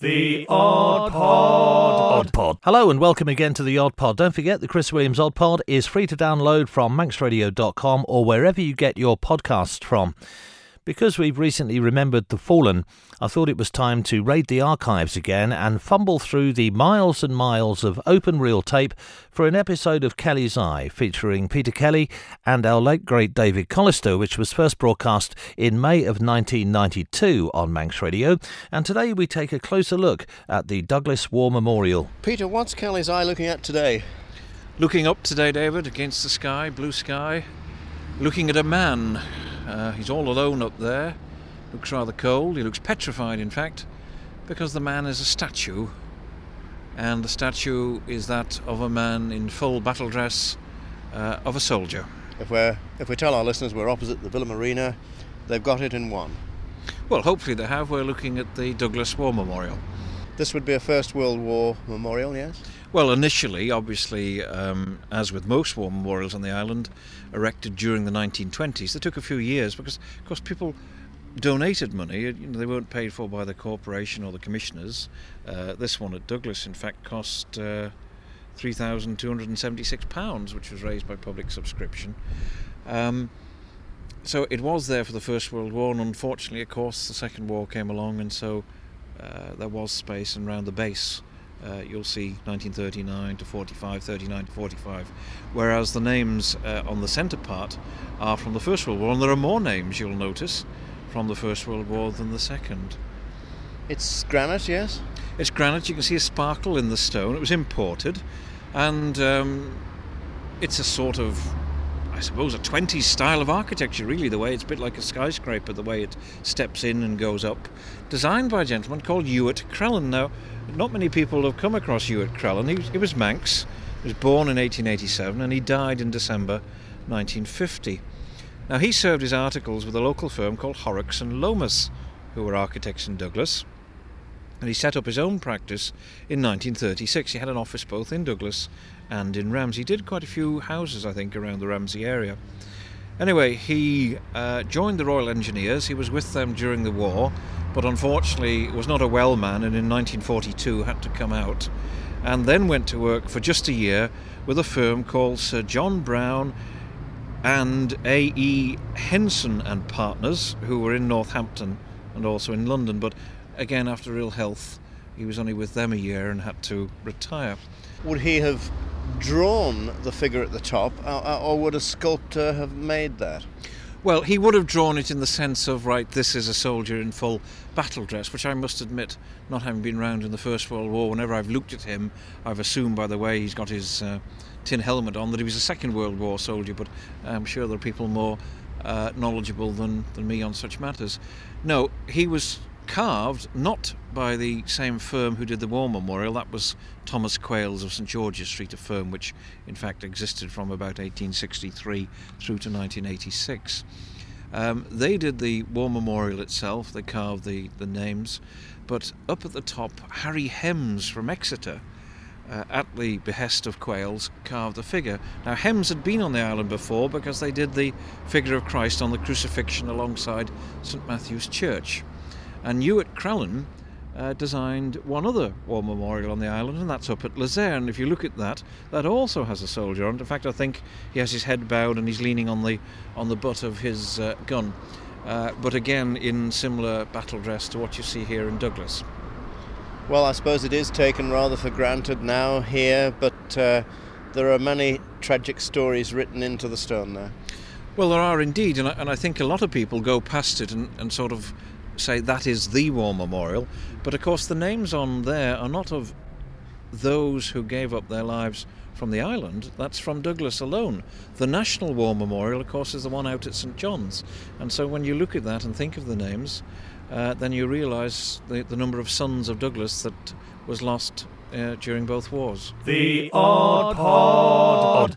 The Odd Pod. Odd Pod. Hello and welcome again to the Odd Pod. Don't forget the Chris Williams Odd Pod is free to download from manxradio.com or wherever you get your podcasts from. Because we've recently remembered the fallen, I thought it was time to raid the archives again and fumble through the miles and miles of open reel tape for an episode of Kelly's Eye featuring Peter Kelly and our late great David Collister, which was first broadcast in May of 1992 on Manx Radio. And today we take a closer look at the Douglas War Memorial. Peter, what's Kelly's Eye looking at today? Looking up today, David, against the sky, blue sky, looking at a man uh, he's all alone up there. Looks rather cold. He looks petrified, in fact, because the man is a statue. And the statue is that of a man in full battle dress uh, of a soldier. If, we're, if we tell our listeners we're opposite the Villa Marina, they've got it in one. Well, hopefully they have. We're looking at the Douglas War Memorial. This would be a First World War memorial, yes? Well, initially, obviously, um, as with most war memorials on the island, erected during the 1920s, they took a few years because, of course, people donated money. You know, they weren't paid for by the corporation or the commissioners. Uh, this one at Douglas, in fact, cost uh, £3,276, which was raised by public subscription. Um, so it was there for the First World War, and unfortunately, of course, the Second War came along, and so uh, there was space, and around the base uh, you'll see 1939 to 45, 39 to 45, whereas the names uh, on the centre part are from the First World War, and there are more names you'll notice from the First World War than the Second. It's granite, yes? It's granite, you can see a sparkle in the stone, it was imported, and um, it's a sort of I suppose, a 20s style of architecture, really, the way it's a bit like a skyscraper, the way it steps in and goes up. Designed by a gentleman called Ewart Crellin. Now, not many people have come across Ewart Crellin. He, he was Manx, he was born in 1887, and he died in December 1950. Now, he served his articles with a local firm called Horrocks and Lomas, who were architects in Douglas and he set up his own practice in 1936. He had an office both in Douglas and in Ramsey. He did quite a few houses, I think, around the Ramsey area. Anyway, he uh, joined the Royal Engineers. He was with them during the war, but unfortunately was not a well man, and in 1942 had to come out, and then went to work for just a year with a firm called Sir John Brown and A.E. Henson and Partners, who were in Northampton and also in London, but again, after ill health, he was only with them a year and had to retire. Would he have drawn the figure at the top, or would a sculptor have made that? Well, he would have drawn it in the sense of, right, this is a soldier in full battle dress, which I must admit, not having been around in the First World War, whenever I've looked at him, I've assumed by the way he's got his uh, tin helmet on that he was a Second World War soldier, but I'm sure there are people more uh, knowledgeable than, than me on such matters. No, he was carved not by the same firm who did the War Memorial, that was Thomas Quayle's of St George's Street, a firm which in fact existed from about 1863 through to 1986. Um, they did the War Memorial itself, they carved the, the names, but up at the top, Harry Hems from Exeter. Uh, at the behest of Quayle's, carved a figure. Now, Hems had been on the island before because they did the figure of Christ on the crucifixion alongside St Matthew's Church. And Ewart Crellin uh, designed one other war memorial on the island, and that's up at Lezayre. If you look at that, that also has a soldier on it. In fact, I think he has his head bowed and he's leaning on the on the butt of his uh, gun. Uh, but again, in similar battle dress to what you see here in Douglas. Well, I suppose it is taken rather for granted now here, but uh, there are many tragic stories written into the stone there. Well, there are indeed, and I, and I think a lot of people go past it and, and sort of say that is the war memorial, but of course the names on there are not of those who gave up their lives from the island, that's from Douglas alone. The National War Memorial, of course, is the one out at St John's. And so when you look at that and think of the names, uh, then you realise the, the number of sons of Douglas that was lost uh, during both wars. The Odd Pod. Odd Pod.